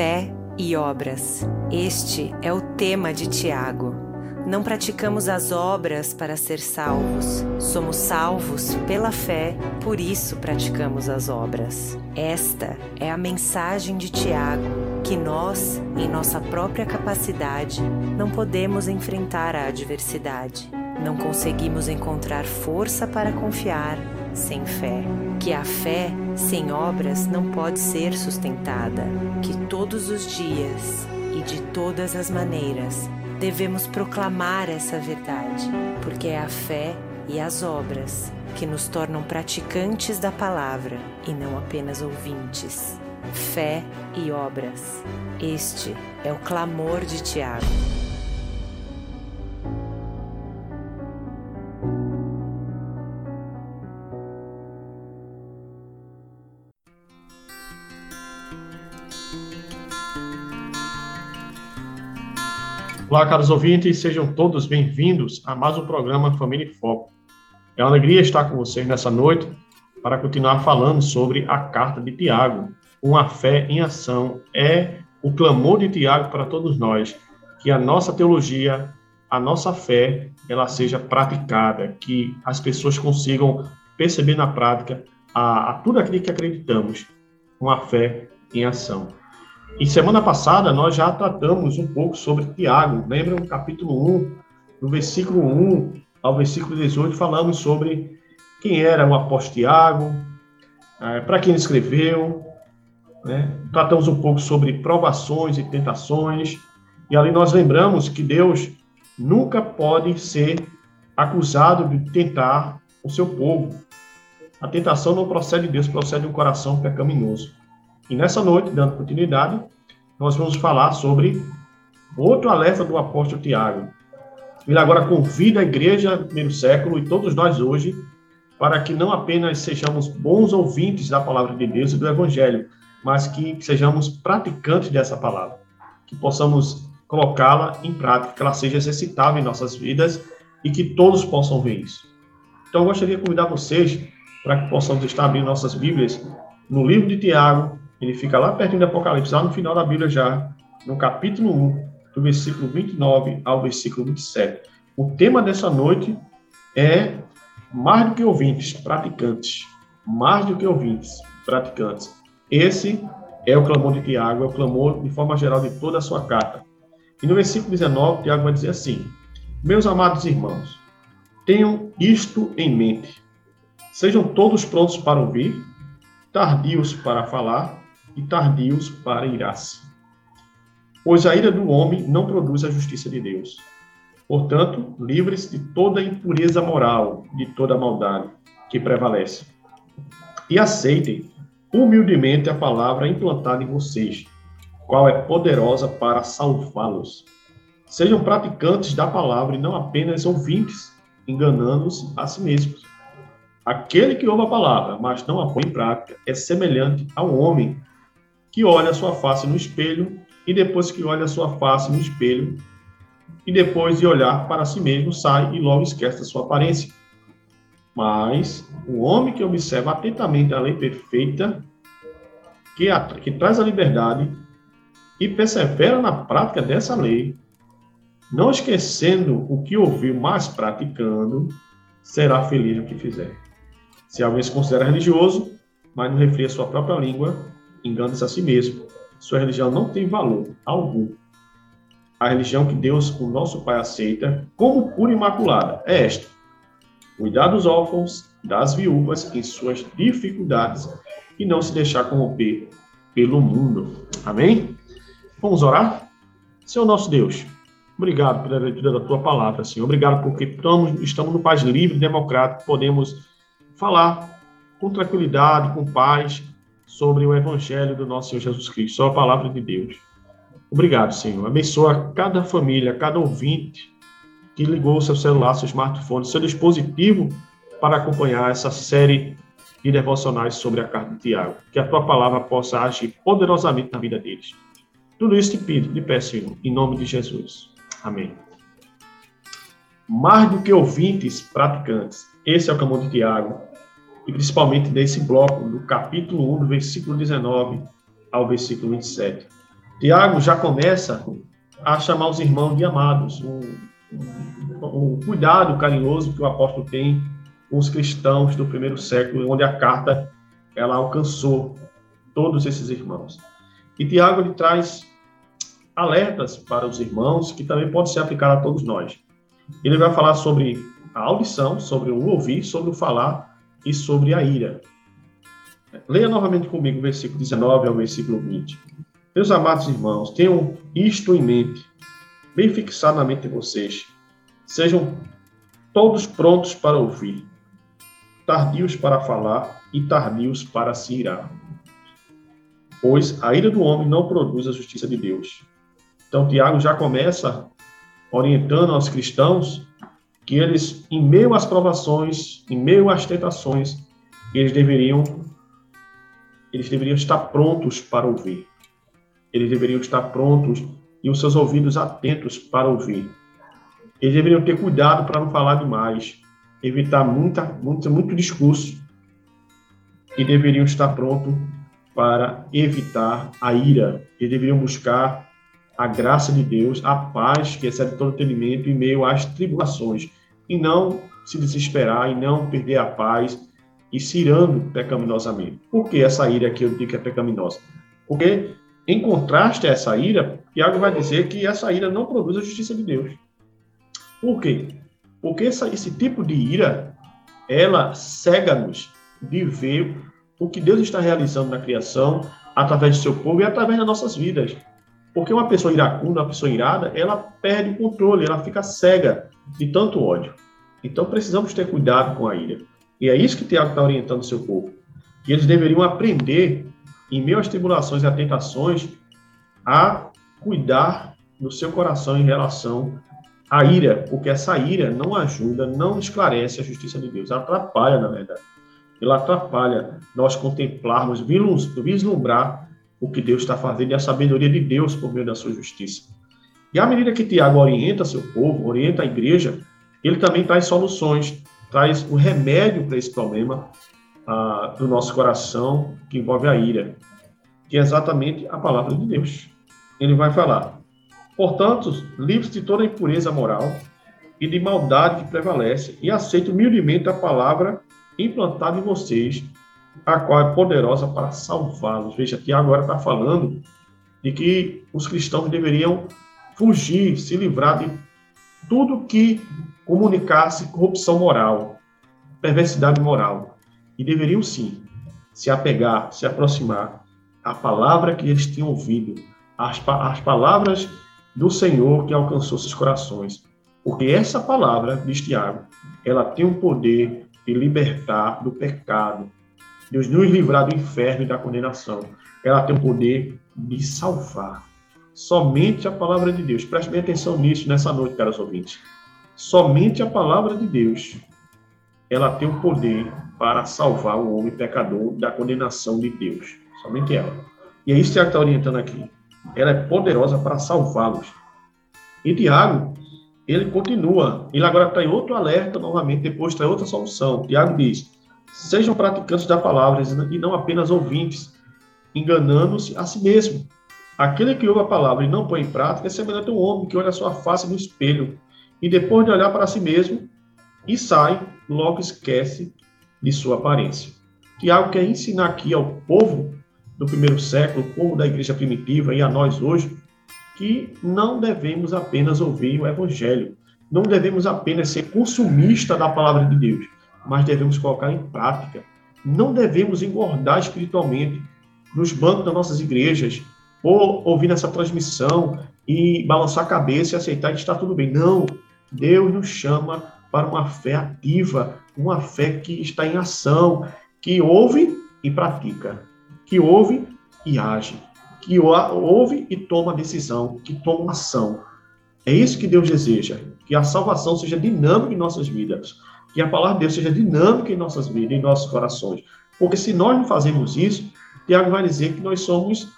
Fé e obras. Este é o tema de Tiago. Não praticamos as obras para ser salvos. Somos salvos pela fé, por isso praticamos as obras. Esta é a mensagem de Tiago, que nós, em nossa própria capacidade, não podemos enfrentar a adversidade. Não conseguimos encontrar força para confiar sem fé, que a fé sem obras não pode ser sustentada, que todos os dias e de todas as maneiras devemos proclamar essa verdade, porque é a fé e as obras que nos tornam praticantes da palavra e não apenas ouvintes. Fé e obras. Este é o clamor de Tiago. Olá, caros ouvintes, sejam todos bem-vindos a mais um programa Família em Foco. É uma alegria estar com vocês nessa noite para continuar falando sobre a carta de Tiago. Uma fé em ação é o clamor de Tiago para todos nós, que a nossa teologia, a nossa fé, ela seja praticada, que as pessoas consigam perceber na prática a, a tudo aquilo que acreditamos, uma fé em ação. E semana passada nós já tratamos um pouco sobre Tiago. Lembra o capítulo 1, no versículo 1 ao versículo 18, falamos sobre quem era o apóstolo Tiago, é, para quem escreveu. Né? Tratamos um pouco sobre provações e tentações. E ali nós lembramos que Deus nunca pode ser acusado de tentar o seu povo. A tentação não procede de Deus, procede de um coração pecaminoso. E nessa noite, dando continuidade, nós vamos falar sobre outro alerta do apóstolo Tiago. Ele agora convida a igreja do primeiro século e todos nós hoje para que não apenas sejamos bons ouvintes da palavra de Deus e do evangelho, mas que sejamos praticantes dessa palavra, que possamos colocá-la em prática, que ela seja exercitável em nossas vidas e que todos possam ver isso. Então, eu gostaria de convidar vocês para que possamos estar abrindo nossas Bíblias no livro de Tiago, ele fica lá perto do Apocalipse, lá no final da Bíblia já, no capítulo 1, do versículo 29 ao versículo 27. O tema dessa noite é mais do que ouvintes, praticantes. Mais do que ouvintes, praticantes. Esse é o clamor de Tiago, é o clamor de forma geral de toda a sua carta. E no versículo 19, Tiago vai dizer assim: Meus amados irmãos, tenham isto em mente. Sejam todos prontos para ouvir, tardios para falar e tardios para irar-se. Pois a ira do homem não produz a justiça de Deus. Portanto, livres de toda impureza moral, de toda maldade que prevalece. E aceitem humildemente a palavra implantada em vocês, qual é poderosa para salvá-los. Sejam praticantes da palavra e não apenas ouvintes, enganando-se a si mesmos. Aquele que ouve a palavra, mas não a põe em prática, é semelhante ao homem que olha a sua face no espelho e depois que olha a sua face no espelho e depois de olhar para si mesmo sai e logo esquece da sua aparência. Mas o homem que observa atentamente a lei perfeita, que, a, que traz a liberdade e persevera na prática dessa lei, não esquecendo o que ouviu, mas praticando, será feliz no que fizer. Se alguém se considera religioso, mas não refria sua própria língua, engana-se a si mesmo. Sua religião não tem valor algum. A religião que Deus, o nosso Pai, aceita como pura e imaculada é esta: cuidar dos órfãos, das viúvas em suas dificuldades e não se deixar corromper pelo mundo. Amém? Vamos orar? Senhor nosso Deus, obrigado pela leitura da tua palavra, Senhor. Obrigado porque estamos, estamos no país livre e democrático, podemos falar com tranquilidade, com paz, sobre o Evangelho do nosso Senhor Jesus Cristo, só a palavra de Deus. Obrigado, Senhor. Abençoa cada família, cada ouvinte que ligou seu celular, seu smartphone, seu dispositivo para acompanhar essa série de devocionais sobre a carta de Tiago. Que a tua palavra possa agir poderosamente na vida deles. Tudo isso te pido, te peço, Senhor, em nome de Jesus. Amém. Mais do que ouvintes, praticantes. Esse é o clamor de Tiago e principalmente desse bloco, do capítulo 1, do versículo 19 ao versículo 27. Tiago já começa a chamar os irmãos de amados, o, o, cuidado carinhoso que o apóstolo tem com os cristãos do primeiro século, onde a carta ela alcançou todos esses irmãos. E Tiago ele traz alertas para os irmãos que também pode ser aplicado a todos nós. Ele vai falar sobre a audição, sobre o ouvir, sobre o falar e sobre a ira. Leia novamente comigo o versículo 19 ao versículo 20. Meus amados irmãos, tenham isto em mente, bem fixado na mente de vocês. Sejam todos prontos para ouvir, tardios para falar e tardios para se irar. Pois a ira do homem não produz a justiça de Deus. Então, Tiago já começa orientando aos cristãos que eles, em meio às provações, em meio às tentações, eles deveriam eles deveriam estar prontos para ouvir. Eles deveriam estar prontos e os seus ouvidos atentos para ouvir. Eles deveriam ter cuidado para não falar demais, evitar muita, muito, muito discurso e deveriam estar prontos para evitar a ira. Eles deveriam buscar a graça de Deus, a paz que excede todo entendimento em meio às tribulações, e não se desesperar e não perder a paz e se irando pecaminosamente. Por que essa ira aqui eu digo que é pecaminosa? Porque, em contraste a essa ira, Tiago vai dizer que essa ira não produz a justiça de Deus. Por quê? Porque essa, esse tipo de ira, ela cega-nos de ver o que Deus está realizando na criação, através do seu povo e através das nossas vidas. Porque uma pessoa iracunda, uma pessoa irada, ela perde o controle, ela fica cega de tanto ódio. Então precisamos ter cuidado com a ira. E é isso que Tiago está orientando o seu povo. Eles deveriam aprender, em meio às tribulações e às tentações, a cuidar do seu coração em relação à ira, porque essa ira não ajuda, não esclarece a justiça de Deus, ela atrapalha, na verdade. Ela atrapalha nós contemplarmos, vislumbrar o que Deus está fazendo e a sabedoria de Deus por meio da sua justiça. E à medida que Tiago orienta seu povo, orienta a igreja, ele também traz soluções, traz o remédio para esse problema ah, do nosso coração que envolve a ira, que é exatamente a palavra de Deus. Ele vai falar: portanto, livre-se de toda impureza moral e de maldade que prevalece, e aceite humildemente a palavra implantada em vocês, a qual é poderosa para salvá-los. Veja, aqui agora está falando de que os cristãos deveriam fugir, se livrar de tudo que comunicasse corrupção moral, perversidade moral. E deveriam sim se apegar, se aproximar à palavra que eles tinham ouvido, às, às palavras do Senhor que alcançou seus corações. Porque essa palavra, diz Tiago, ela tem o poder de libertar do pecado, Deus nos livrar do inferno e da condenação. Ela tem o poder de salvar. Somente a palavra de Deus. Preste bem atenção nisso nessa noite, caros ouvintes. Somente a palavra de Deus. Ela tem o poder para salvar o homem pecador da condenação de Deus. Somente ela. E é isso que Tiago está orientando aqui. Ela é poderosa para salvá-los. E Tiago, ele continua. Ele agora está em outro alerta novamente, depois está em outra solução. Tiago diz: Sejam praticantes da palavra e não apenas ouvintes, enganando-se a si mesmo. Aquele que ouve a palavra e não põe em prática é semelhante a um homem que olha a sua face no espelho e depois de olhar para si mesmo e sai, logo esquece de sua aparência. Tiago quer ensinar aqui ao povo do primeiro século, o povo da igreja primitiva e a nós hoje, que não devemos apenas ouvir o evangelho, não devemos apenas ser consumista da palavra de Deus, mas devemos colocar em prática. Não devemos engordar espiritualmente nos bancos das nossas igrejas, ou ouvir essa transmissão e balançar a cabeça e aceitar que está tudo bem. Não, Deus nos chama para uma fé ativa, uma fé que está em ação, que ouve e pratica, que ouve e age, que ouve e toma decisão, que toma ação. É isso que Deus deseja, que a salvação seja dinâmica em nossas vidas que a palavra de Deus seja dinâmica em nossas vidas, em nossos corações. Porque se nós não fazemos isso, Tiago vai dizer que nós somos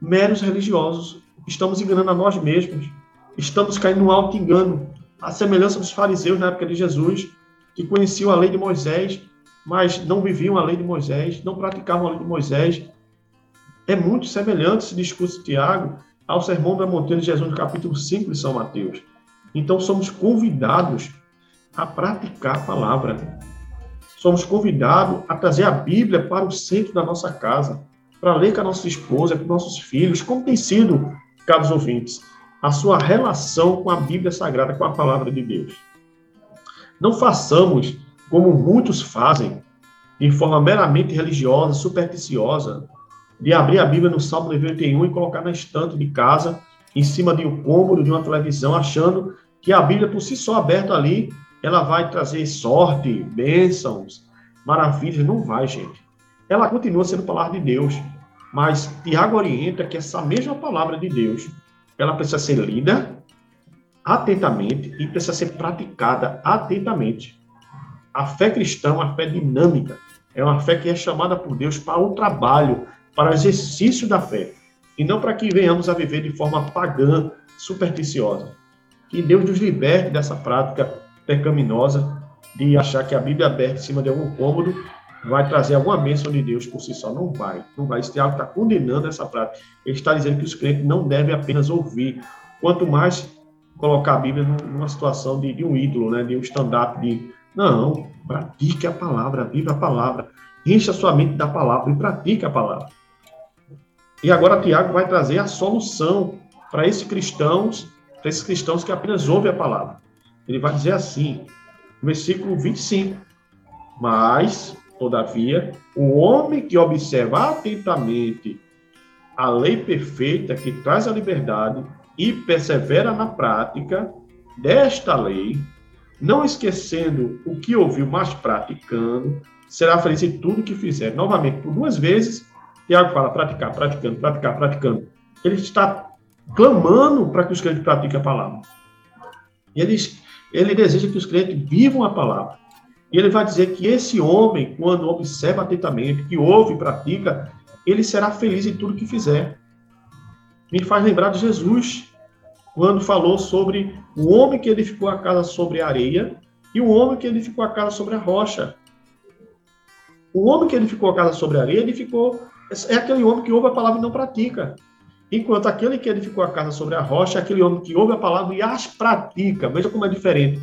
meros religiosos, estamos enganando a nós mesmos, estamos caindo num alto engano, a semelhança dos fariseus na época de Jesus, que conheciam a lei de Moisés, mas não viviam a lei de Moisés, não praticavam a lei de Moisés. é muito semelhante esse discurso de Tiago ao Sermão da Montanha de Jesus, no capítulo 5 de São Mateus. Então, somos convidados a praticar a palavra. Somos convidados a trazer a Bíblia para o centro da nossa casa, para ler com a nossa esposa, com nossos filhos, como tem sido, caros ouvintes, a sua relação com a Bíblia Sagrada, com a palavra de Deus. Não façamos como muitos fazem, de forma meramente religiosa, supersticiosa, de abrir a Bíblia no Salmo 91 e colocar na estante de casa, em cima de um cômodo de uma televisão, achando que a Bíblia, por si só aberta ali, ela vai trazer sorte, bênçãos, maravilhas. Não vai, gente. Ela continua sendo palavra de Deus. Mas Tiago orienta que essa mesma palavra de Deus, ela precisa ser lida atentamente e precisa ser praticada atentamente. A fé cristã é uma fé dinâmica, é uma fé que é chamada por Deus para o trabalho, para o exercício da fé, e não para que venhamos a viver de forma pagã, supersticiosa. Que Deus nos liberte dessa prática pecaminosa de achar que a Bíblia aberta em cima de algum cômodo vai trazer alguma bênção de Deus por si só. Não vai, não vai. Esse Tiago está condenando essa prática. Ele está dizendo que os crentes não devem apenas ouvir, quanto mais colocar a Bíblia numa situação de, de um ídolo, né, de um stand-up, de não, pratique a palavra, viva a palavra, encha sua mente da palavra e pratique a palavra. E agora Tiago vai trazer a solução para esses cristãos, para esses cristãos que apenas ouvem a palavra. Ele vai dizer assim, versículo 25: Mas, todavia, o homem que observa atentamente a lei perfeita que traz a liberdade e persevera na prática desta lei, não esquecendo o que ouviu, mas praticando, será feliz em tudo que fizer. Novamente, por duas vezes, Tiago fala praticar, praticando, praticar, praticando. Ele está clamando para que os crentes pratiquem a palavra. E ele, ele deseja que os crentes vivam a palavra. E ele vai dizer que esse homem, quando observa atentamente, que ouve e pratica, ele será feliz em tudo que fizer. Me faz lembrar de Jesus, quando falou sobre o homem que edificou a casa sobre a areia e o homem que edificou a casa sobre a rocha. O homem que edificou a casa sobre a areia edificou é aquele homem que ouve a palavra e não pratica. Enquanto aquele que edificou a casa sobre a rocha é aquele homem que ouve a palavra e as pratica. Veja como é diferente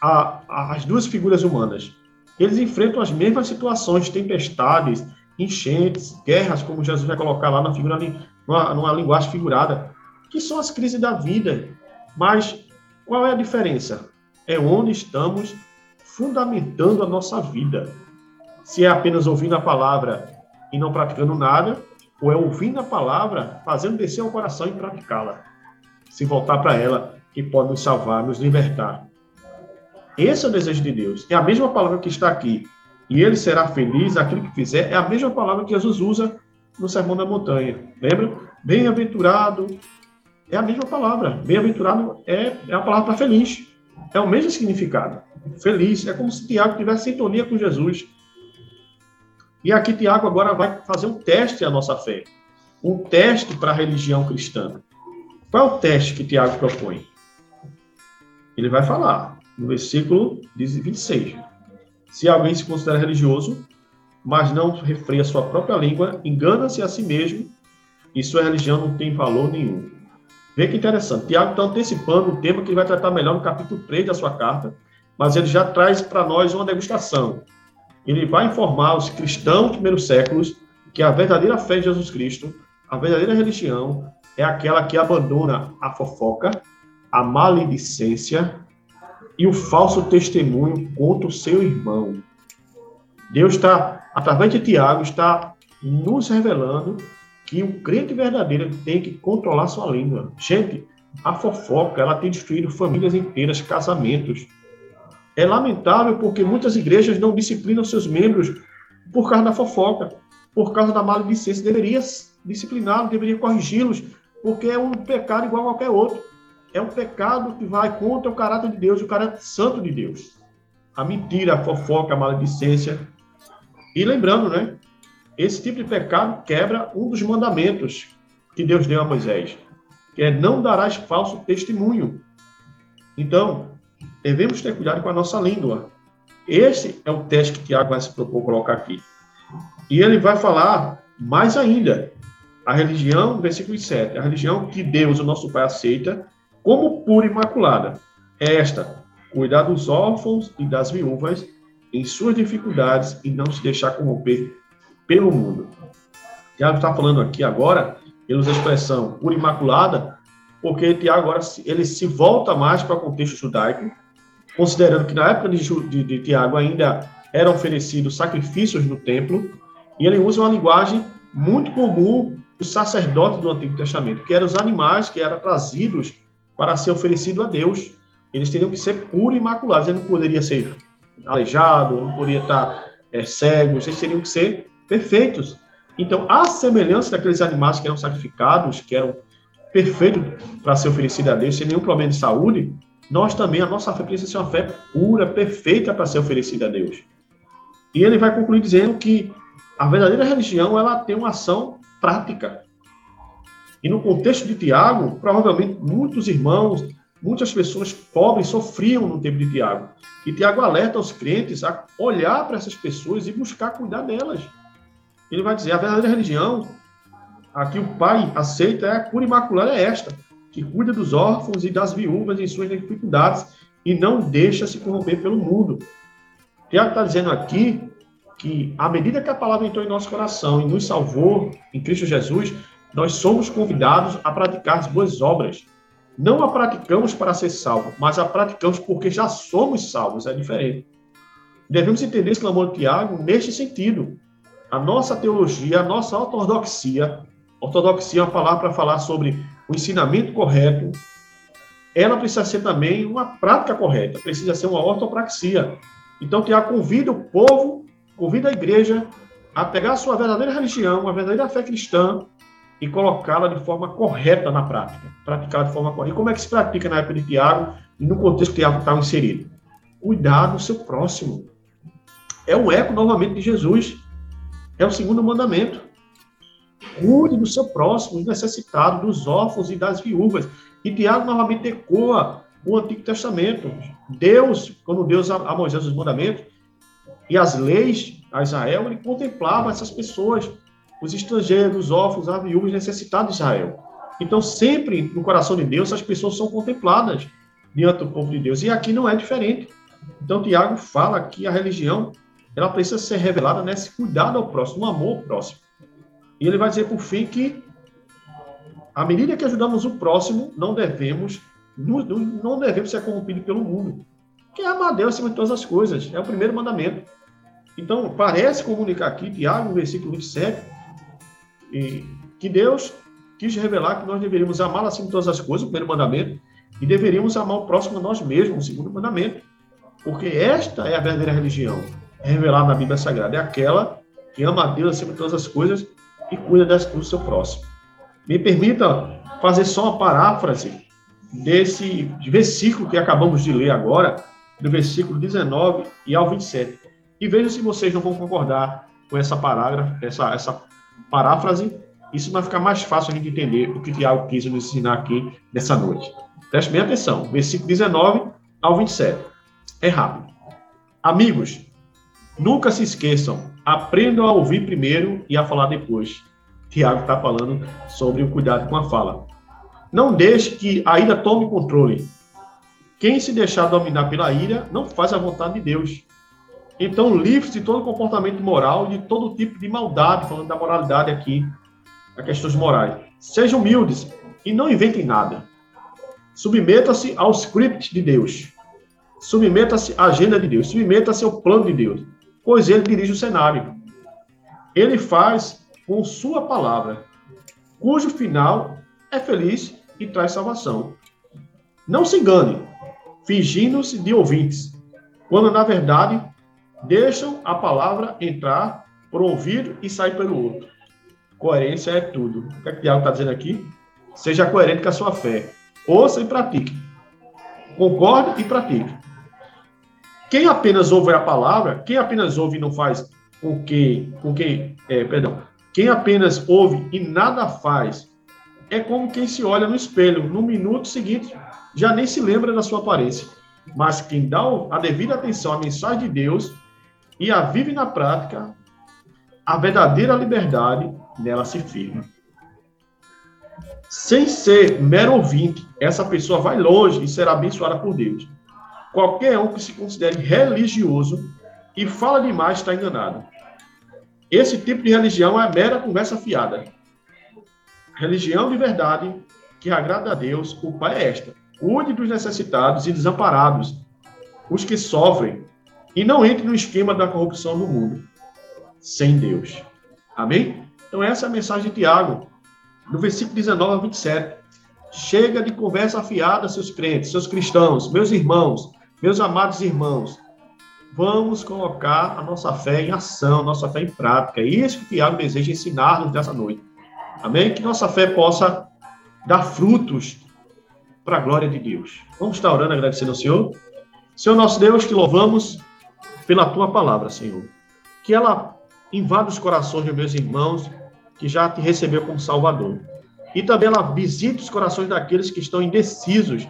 a, a, as duas figuras humanas. Eles enfrentam as mesmas situações, tempestades, enchentes, guerras, como Jesus vai colocar lá na figura, numa, numa linguagem figurada, que são as crises da vida. Mas qual é a diferença? É onde estamos fundamentando a nossa vida. Se é apenas ouvindo a palavra e não praticando nada, ou é ouvindo a palavra, fazendo descer ao coração e praticá-la. Se voltar para ela, que pode nos salvar, nos libertar. Esse é o desejo de Deus. É a mesma palavra que está aqui. E ele será feliz, aquilo que fizer, é a mesma palavra que Jesus usa no Sermão da Montanha. Lembra? Bem-aventurado. É a mesma palavra. Bem-aventurado é, é a palavra para feliz. É o mesmo significado. Feliz. É como se Tiago tivesse sintonia com Jesus. E aqui Tiago agora vai fazer um teste à nossa fé. Um teste para a religião cristã. Qual é o teste que Tiago propõe? Ele vai falar no versículo 26. Se alguém se considera religioso, mas não refreia sua própria língua, engana-se a si mesmo e sua religião não tem valor nenhum. Vê que interessante. Tiago está antecipando o tema que ele vai tratar melhor no capítulo 3 da sua carta, mas ele já traz para nós uma degustação ele vai informar os cristãos dos primeiros séculos que a verdadeira fé em Jesus Cristo, a verdadeira religião, é aquela que abandona a fofoca, a maledicência e o falso testemunho contra o seu irmão. Deus está, através de Tiago, está nos revelando que o crente verdadeiro tem que controlar sua língua. Gente, a fofoca, ela tem destruído famílias inteiras, casamentos, é lamentável porque muitas igrejas não disciplinam seus membros por causa da fofoca, por causa da maledicência. Deveria discipliná-los, deveria corrigi-los, porque é um pecado igual a qualquer outro. É um pecado que vai contra o caráter de Deus, o caráter santo de Deus. A mentira, a fofoca, a maledicência. E lembrando, né? Esse tipo de pecado quebra um dos mandamentos que Deus deu a Moisés, que é não darás falso testemunho. Então, devemos ter cuidado com a nossa língua. Esse é o teste que Tiago vai se propor colocar aqui. E ele vai falar mais ainda. a religião, versículo 7, a religião que Deus, o nosso Pai, aceita como pura e imaculada. É esta, cuidar dos órfãos e das viúvas em suas dificuldades e não se deixar corromper pelo mundo. Tiago está falando aqui agora, ele usa a expressão pura e imaculada, porque Tiago agora ele se volta mais para o contexto judaico, considerando que na época de, de, de Tiago ainda eram oferecidos sacrifícios no templo, e ele usa uma linguagem muito comum dos sacerdotes do Antigo Testamento, que eram os animais que eram trazidos para ser oferecido a Deus. Eles teriam que ser puros e imaculados, eles não poderiam ser aleijado, não poderia estar é, cegos, eles teriam que ser perfeitos. Então, a semelhança daqueles animais que eram sacrificados, que eram perfeitos para ser oferecidos a Deus, sem nenhum problema de saúde, nós também, a nossa fé precisa ser uma fé pura, perfeita para ser oferecida a Deus. E ele vai concluir dizendo que a verdadeira religião ela tem uma ação prática. E no contexto de Tiago, provavelmente muitos irmãos, muitas pessoas pobres sofriam no tempo de Tiago. E Tiago alerta os crentes a olhar para essas pessoas e buscar cuidar delas. Ele vai dizer: a verdadeira religião, a que o Pai aceita, é a cura imaculada, é esta, que cuida dos órfãos e das viúvas em suas dificuldades e não deixa se corromper pelo mundo. Tiago está dizendo aqui que, à medida que a palavra entrou em nosso coração e nos salvou em Cristo Jesus, nós somos convidados a praticar as boas obras. Não a praticamos para ser salvos, mas a praticamos porque já somos salvos, é diferente. Devemos entender esse clamor de Tiago neste sentido. A nossa teologia, a nossa ortodoxia, ortodoxia é uma palavra para falar sobre o ensinamento correto, ela precisa ser também uma prática correta, precisa ser uma ortopraxia. Então, Tiago convida o povo convida a igreja a pegar a sua verdadeira religião, a verdadeira fé cristã, e colocá-la de forma correta na prática. Praticar de forma correta. E como é que se pratica na época de Tiago e no contexto que Tiago está inserido? Cuidar do seu próximo. É um eco, novamente, de Jesus. É o segundo mandamento. Cuide do seu próximo, do necessitado, dos órfãos e das viúvas. E Tiago novamente ecoa o Antigo Testamento. Deus, quando Deus a Moisés os mandamentos, e as leis a Israel, ele contemplava essas pessoas, os estrangeiros, os órfãos, as viúvas necessitados de Israel. Então, sempre no coração de Deus, as pessoas são contempladas diante do povo de Deus. E aqui não é diferente. Então, Tiago fala que a religião ela precisa ser revelada nesse cuidado ao próximo, no amor ao próximo. E ele vai dizer, por fim, que à medida que ajudamos o próximo, não devemos, não devemos ser corrompidos pelo mundo. Que é amar Deus acima de todas as coisas. É o primeiro mandamento. Então, parece comunicar aqui, Tiago, no versículo 27, que Deus quis revelar que nós deveríamos amar acima de todas as coisas, o primeiro mandamento, e deveríamos amar o próximo a nós mesmos, o segundo mandamento. Porque esta é a verdadeira religião, é revelada na Bíblia Sagrada, é aquela que ama a Deus acima de todas as coisas e cuida do seu próximo. Me permita fazer só uma paráfrase desse versículo que acabamos de ler agora, do versículo 19 e ao 27. E veja se vocês não vão concordar com essa parágrafo, essa, essa paráfrase. Isso vai ficar mais fácil a gente entender o que Tiago quis nos ensinar aqui nessa noite. Preste bem atenção, versículo 19 ao 27. É rápido. Amigos, nunca se esqueçam, aprendam a ouvir primeiro e a falar depois. Tiago está falando sobre o cuidado com a fala. Não deixe que a ira tome controle. Quem se deixar dominar pela ira não faz a vontade de Deus. Então, livre-se de todo comportamento moral, de todo tipo de maldade, falando da moralidade aqui, a questões morais. Sejam humildes e não inventem nada. Submeta-se ao script de Deus. Submeta-se à agenda de Deus. Submeta-se ao plano de Deus. Pois ele dirige o cenário. Ele faz com sua palavra, cujo final é feliz e traz salvação. Não se engane, fingindo-se de ouvintes, quando na verdade deixam a palavra entrar por um ouvido e sair pelo outro. Coerência é tudo. O que, é que o Tiago está dizendo aqui? Seja coerente com a sua fé. Ouça e pratique. Concorde e pratique. Quem apenas ouve a palavra, quem apenas ouve e não faz com que, com que, é, perdão, quem apenas ouve e nada faz, é como quem se olha no espelho. No minuto seguinte, já nem se lembra da sua aparência. Mas quem dá a devida atenção à mensagem de Deus e a vive na prática, a verdadeira liberdade nela se firma. Sem ser mero ouvinte, essa pessoa vai longe e será abençoada por Deus. Qualquer um que se considere religioso e fala demais está enganado. Esse tipo de religião é mera conversa fiada. Religião de verdade, que agrada a Deus, o Pai é esta. Cuide dos necessitados e desamparados, os que sofrem, e não entre no esquema da corrupção do mundo, sem Deus. Amém? Então, essa é a mensagem de Tiago, no versículo 19 a 27. Chega de conversa afiada, seus crentes, seus cristãos, meus irmãos, meus amados irmãos. Vamos colocar a nossa fé em ação, nossa fé em prática. É isso que Tiago deseja ensinar-nos nessa noite. Amém? Que nossa fé possa dar frutos para a glória de Deus. Vamos estar orando, agradecendo ao Senhor. Senhor nosso Deus, te louvamos pela tua palavra, Senhor. Que ela invada os corações dos meus irmãos que já te recebeu como Salvador. E também ela visita os corações daqueles que estão indecisos,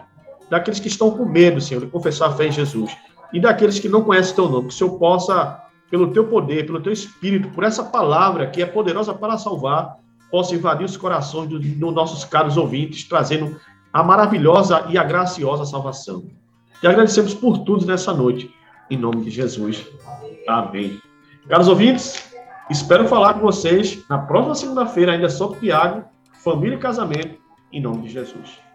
daqueles que estão com medo, Senhor, de confessar a fé em Jesus. E daqueles que não conhecem teu nome, que o Senhor possa, pelo teu poder, pelo teu espírito, por essa palavra que é poderosa para salvar, possa invadir os corações dos do nossos caros ouvintes, trazendo a maravilhosa e a graciosa salvação. E agradecemos por tudo nessa noite, em nome de Jesus. Amém. Caros ouvintes, espero falar com vocês na próxima segunda-feira, ainda sobre Tiago, família e casamento, em nome de Jesus.